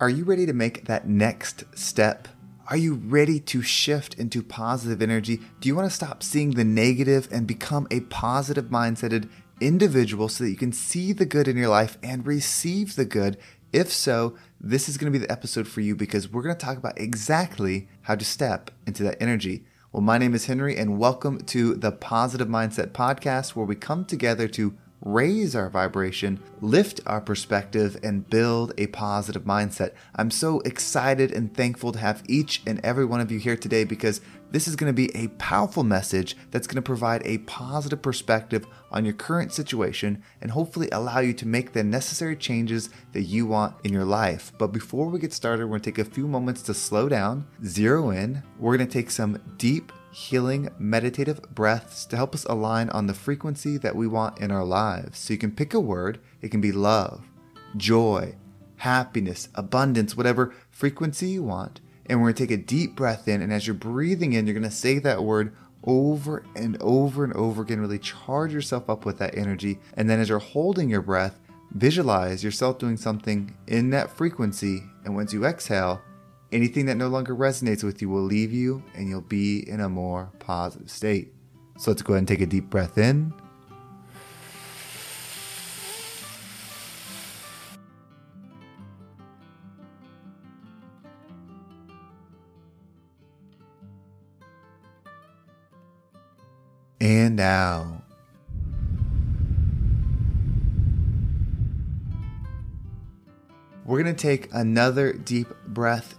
Are you ready to make that next step? Are you ready to shift into positive energy? Do you want to stop seeing the negative and become a positive mindseted individual so that you can see the good in your life and receive the good? If so, this is going to be the episode for you because we're going to talk about exactly how to step into that energy. Well, my name is Henry, and welcome to the Positive Mindset Podcast, where we come together to raise our vibration, lift our perspective, and build a positive mindset. I'm so excited and thankful to have each and every one of you here today because this is going to be a powerful message that's going to provide a positive perspective on your current situation and hopefully allow you to make the necessary changes that you want in your life. But before we get started, we're going to take a few moments to slow down, zero in. We're going to take some deep healing meditative breaths to help us align on the frequency that we want in our lives. So you can pick a word, it can be love, joy, happiness, abundance, whatever frequency you want. And we're to take a deep breath in. And as you're breathing in, you're to say that word over and over and over again. Really charge yourself up with that energy. And then as you're holding your breath, visualize yourself doing something in that frequency. And once you exhale, Anything that no longer resonates with you will leave you and you'll be in a more positive state. So let's go ahead and take a deep breath in. And out. We're going to take another deep breath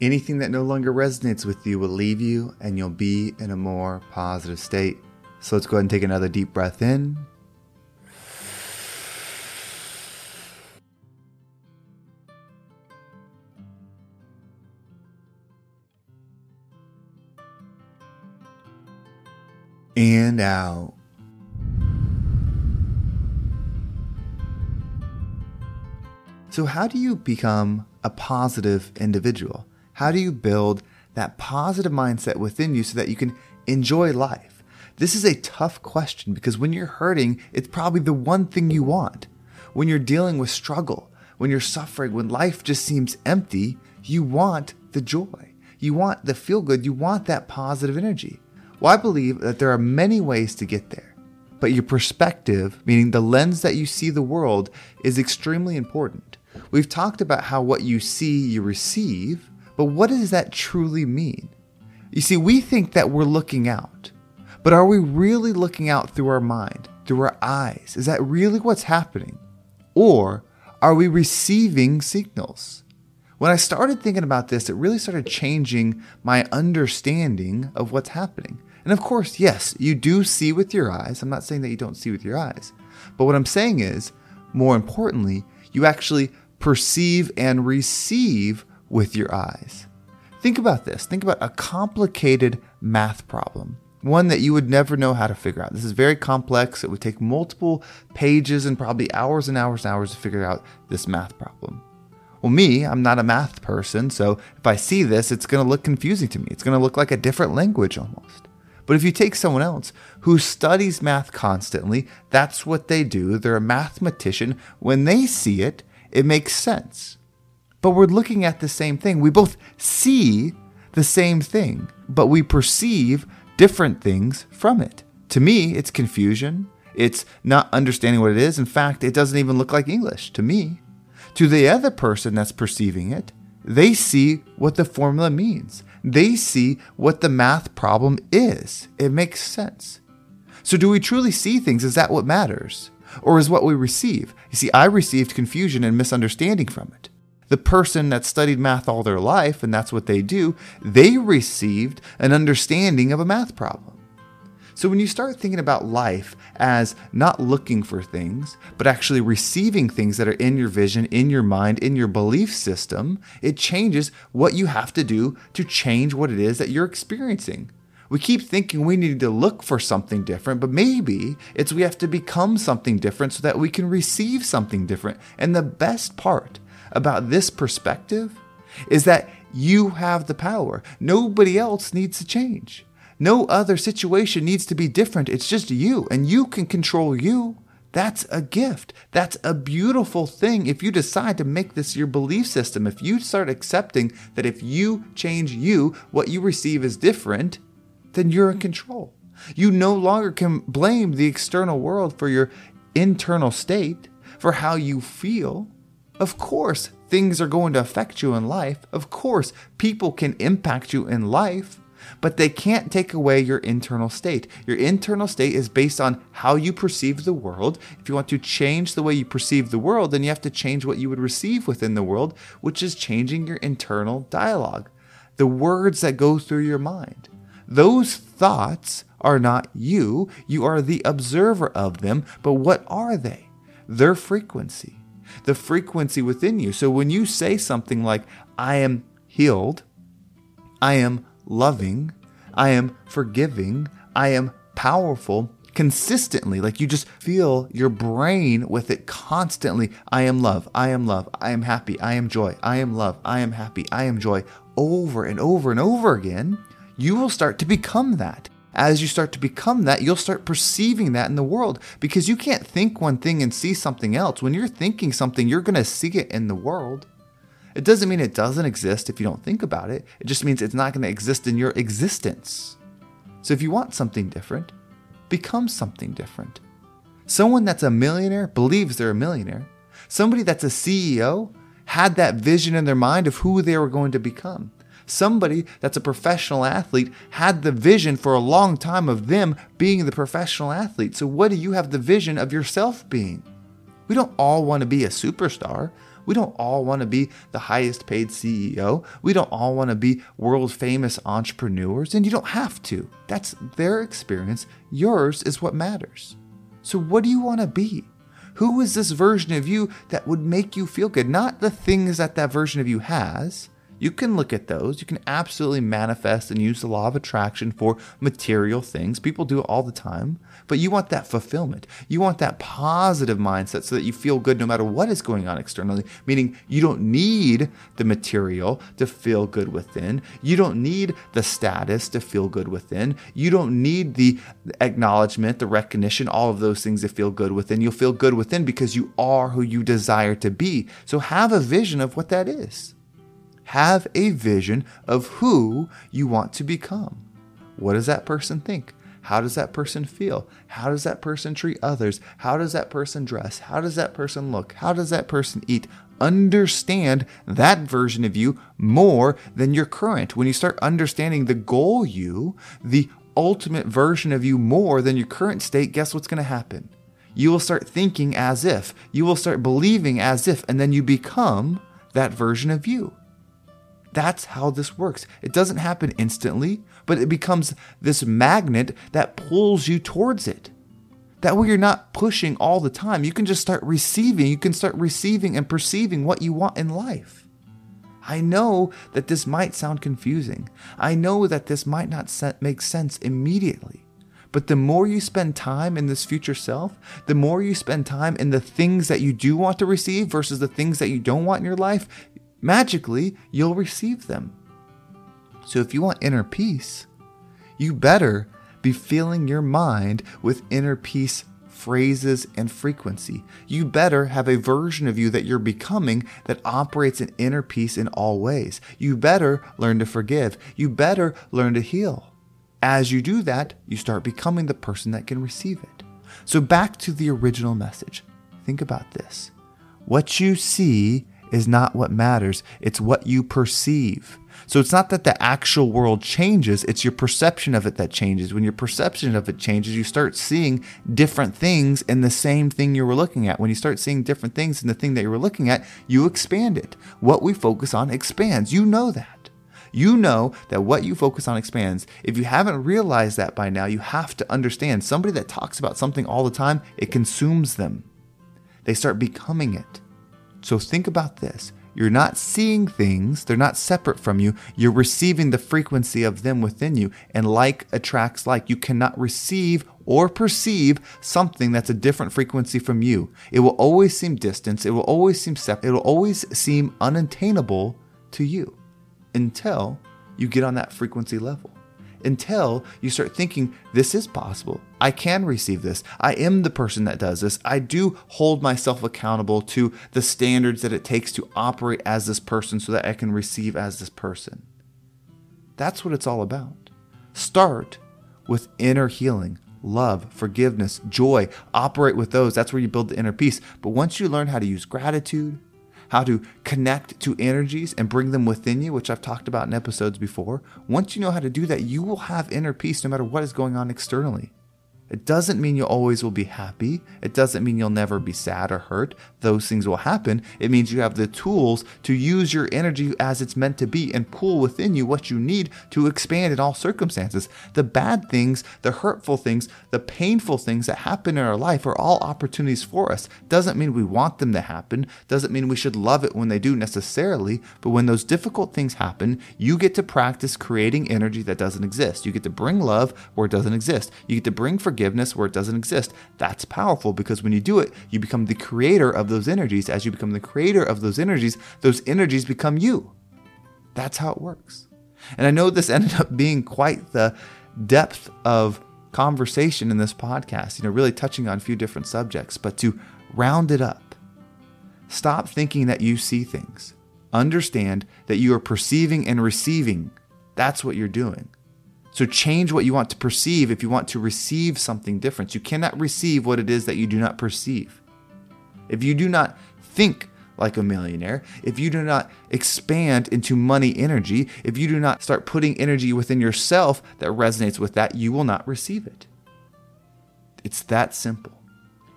Anything that no longer resonates with you will leave you and you'll be in a more positive state. So let's go ahead and take another deep breath in. And out. So, how do you become a positive individual? How do you build that positive mindset within you so that you can enjoy life? This is a tough question because when you're hurting, it's probably the one thing you want. When you're dealing with struggle, when you're suffering, when life just seems empty, you want the joy. You want the feel good. You want that positive energy. Well, I believe that there are many ways to get there. But your perspective, meaning the lens that you see the world, is extremely important. We've talked about how what you see, you receive, but what does that truly mean? You see, we think that we're looking out, but are we really looking out through our mind, through our eyes? Is that really what's happening? Or are we receiving signals? When I started thinking about this, it really started changing my understanding of what's happening. And of course, yes, you do see with your eyes. I'm not saying that you don't see with your eyes. But what I'm saying is, more importantly, you actually perceive and receive with your eyes. Think about this. Think about a complicated math problem, one that you would never know how to figure out. This is very complex. It would take multiple pages and probably hours and hours and hours to figure out this math problem. Well, me, I'm not a math person, so if I see this, it's going to look confusing to me. It's going to look like a different language almost. But if you take someone else who studies math constantly, that's what they do. They're a mathematician. When they see it, it makes sense but we're looking at the same thing. We both see the same thing, but we perceive different things from it. To me, it's confusion. It's not understanding what it is. In fact, it doesn't even look like English to me. To the other person that's perceiving it, they see what the formula means. They see what the math problem is. It makes sense. So, do we truly see things? Is that what matters? Or is what we receive? You see, I received confusion and misunderstanding from it. The person that studied math all their life, and that's what they do, they received an understanding of a math problem. So when you start thinking about life as not looking for things, but actually receiving things that are in your vision, in your mind, in your belief system, it changes what you have to do to change what it is that you're experiencing. We keep thinking we need to look for something different, but maybe it's we have to become something different so that we can receive something different. And the best part about this perspective is that you have the power. Nobody else needs to change. No other situation needs to be different. It's just you, and you can control you. That's a gift. That's a beautiful thing if you decide to make this your belief system. If you start accepting that if you change you, what you receive is different, then you're in control. You no longer can blame the external world for your internal state, for how you feel. Of course, things are going to affect you in life. Of course, people can impact you in life, but they can't take away your internal state. Your internal state is based on how you perceive the world. If you want to change the way you perceive the world, then you have to change what you would receive within the world, which is changing your internal dialogue, the words that go through your mind. Those thoughts are not you, you are the observer of them, but what are they? Their frequency the frequency within you. So when you say something like, I am healed, I am loving, I am forgiving, I am powerful, consistently, like you just feel your brain with it constantly. I am love, I am love, I am happy, I am joy, I am love, I am happy, I am joy, over and over and over again, you will start to become that as you start to become that, you'll start perceiving that in the world because you can't think one thing and see something else. When you're thinking something, you're going to see it in the world. It doesn't mean it doesn't exist if you don't think about it, it just means it's not going to exist in your existence. So if you want something different, become something different. Someone that's a millionaire believes they're a millionaire. Somebody that's a CEO had that vision in their mind of who they were going to become somebody that's a professional athlete had the vision for a long time of them being the professional athlete. So, what do you have the vision of yourself being? We don't all want to be a superstar. We don't all want to be the highest paid CEO. We don't all want to be world famous entrepreneurs, and you don't have to. That's their experience. Yours is what matters. So, what do you want to be? Who is this version of you that would make you feel good? Not the things that that version of you has, you can look at those. You can absolutely manifest and use the law of attraction for material things. People do it all the time. But you want that fulfillment. You want that positive mindset so that you feel good no matter what is going on externally, meaning you don't need the material to feel good within. You don't need the status to feel good within. You don't need the acknowledgement, the recognition, all of those things to feel good within. You'll feel good within because you are who you desire to be. So have a vision of what that is. Have a vision of who you want to become. What does that person think? How does that person feel? How does that person treat others? How does that person dress? How does that person look? How does that person eat? Understand that version of you more than your current. When you start understanding the goal you, the ultimate version of you more than your current state, guess what's going to happen? You will start thinking as if, you will start believing as if, and then you become that version of you. That's how this works. It doesn't happen instantly, but it becomes this magnet that pulls you towards it. That way, you're not pushing all the time. You can just start receiving. You can start receiving and perceiving what you want in life. I know that this might sound confusing. I know that this might not make sense immediately. But the more you spend time in this future self, the more you spend time in the things that you do want to receive versus the things that you don't want in your life, magically you'll receive them. So if you want inner peace, you better be filling your mind with inner peace phrases and frequency. You better have a version of you that you're becoming that operates in inner peace in all ways. You better learn to forgive. You better learn to heal. As you do that, you start becoming the person that can receive it. So, back to the original message. Think about this. What you see is not what matters, it's what you perceive. So it's not that the actual world changes, it's your perception of it that changes. When your perception of it changes, you start seeing different things in the same thing you were looking at. When you start seeing different things in the thing that you were looking at, you expand it. What we focus on expands. You know that. You know that what you focus on expands. If you haven't realized that by now, you have to understand somebody that talks about something all the time, it consumes them. They start becoming it. So think about this. You're not seeing things, they're not separate from you. You're receiving the frequency of them within you. And like attracts like. You cannot receive or perceive something that's a different frequency from you. It will always seem distant, it will always seem separate, it will always seem unattainable to you until you get on that frequency level until you start thinking, this is possible. I can receive this. I am the person that does this. I do hold myself accountable to the standards that it takes to operate as this person so that I can receive as this person. That's what it's all about. Start with inner healing, love, forgiveness, joy. Operate with those. That's where you build the inner peace. But once you learn how to use gratitude, how to connect to energies and bring them within you, which I've talked about in episodes before. Once you know how to do that, you will have inner peace no matter what is going on externally. It doesn't mean you always will be happy. It doesn't mean you'll never be sad or hurt. Those things will happen. It means you have the tools to use your energy as it's meant to be and pull within you what you need to expand in all circumstances. The bad things, the hurtful things, the painful things that happen in our life are all opportunities for us. Doesn't mean we want them to happen. Doesn't mean we should love it when they do necessarily. But when those difficult things happen, you get to practice creating energy that doesn't exist. You get to bring love where it doesn't exist. You get to bring forgiveness forgiveness where it doesn't exist. That's powerful because when you do it, you become the creator of those energies. As you become the creator of those energies, those energies become you. That's how it works. And I know this ended up being quite the depth of conversation in this podcast, you know, really touching on a few different subjects, but to round it up, stop thinking that you see things. Understand that you are perceiving and receiving. That's what you're doing. So change what you want to perceive if you want to receive something different. You cannot receive what it is that you do not perceive. If you do not think like a millionaire, if you do not expand into money energy, if you do not start putting energy within yourself that resonates with that, you will not receive it. It's that simple.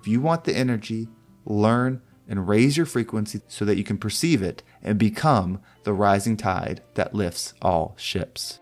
If you want the energy, learn and raise your frequency so that you can perceive it and become the rising tide that lifts all ships.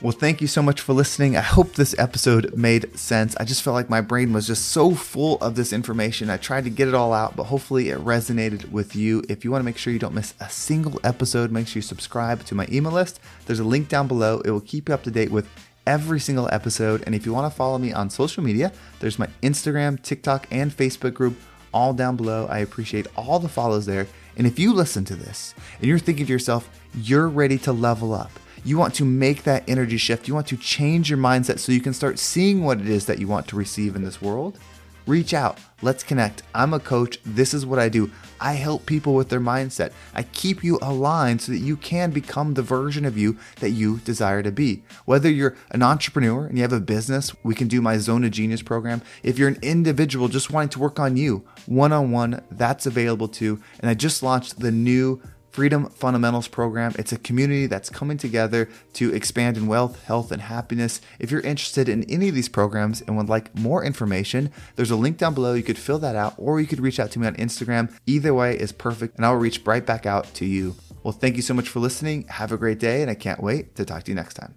Well, thank you so much for listening. I hope this episode made sense. I just felt like my brain was just so full of this information. I tried to get it all out, but hopefully it resonated with you. If you want to make sure you don't miss a single episode, make sure you subscribe to my email list. There's a link down below. It will keep you up to date with every single episode. And if you want to follow me on social media, there's my Instagram, TikTok, and Facebook group all down below. I appreciate all the follows there. And if you listen to this and you're thinking to yourself, you're ready to level up, you want to make that energy shift. You want to change your mindset so you can start seeing what it is that you want to receive in this world. Reach out. Let's connect. I'm a coach. This is what I do. I help people with their mindset. I keep you aligned so that you can become the version of you that you desire to be. Whether you're an entrepreneur and you have a business, we can do my Zone of Genius program. If you're an individual just wanting to work on you one on one, that's available too. And I just launched the new Freedom Fundamentals program. It's a community that's coming together to expand in wealth, health, and happiness. If you're interested in any of these programs and would like more information, there's a link down below. You could fill that out or you could reach out to me on Instagram. Either way is perfect, and I'll reach right back out to you. Well, thank you so much for listening. Have a great day, and I can't wait to talk to you next time.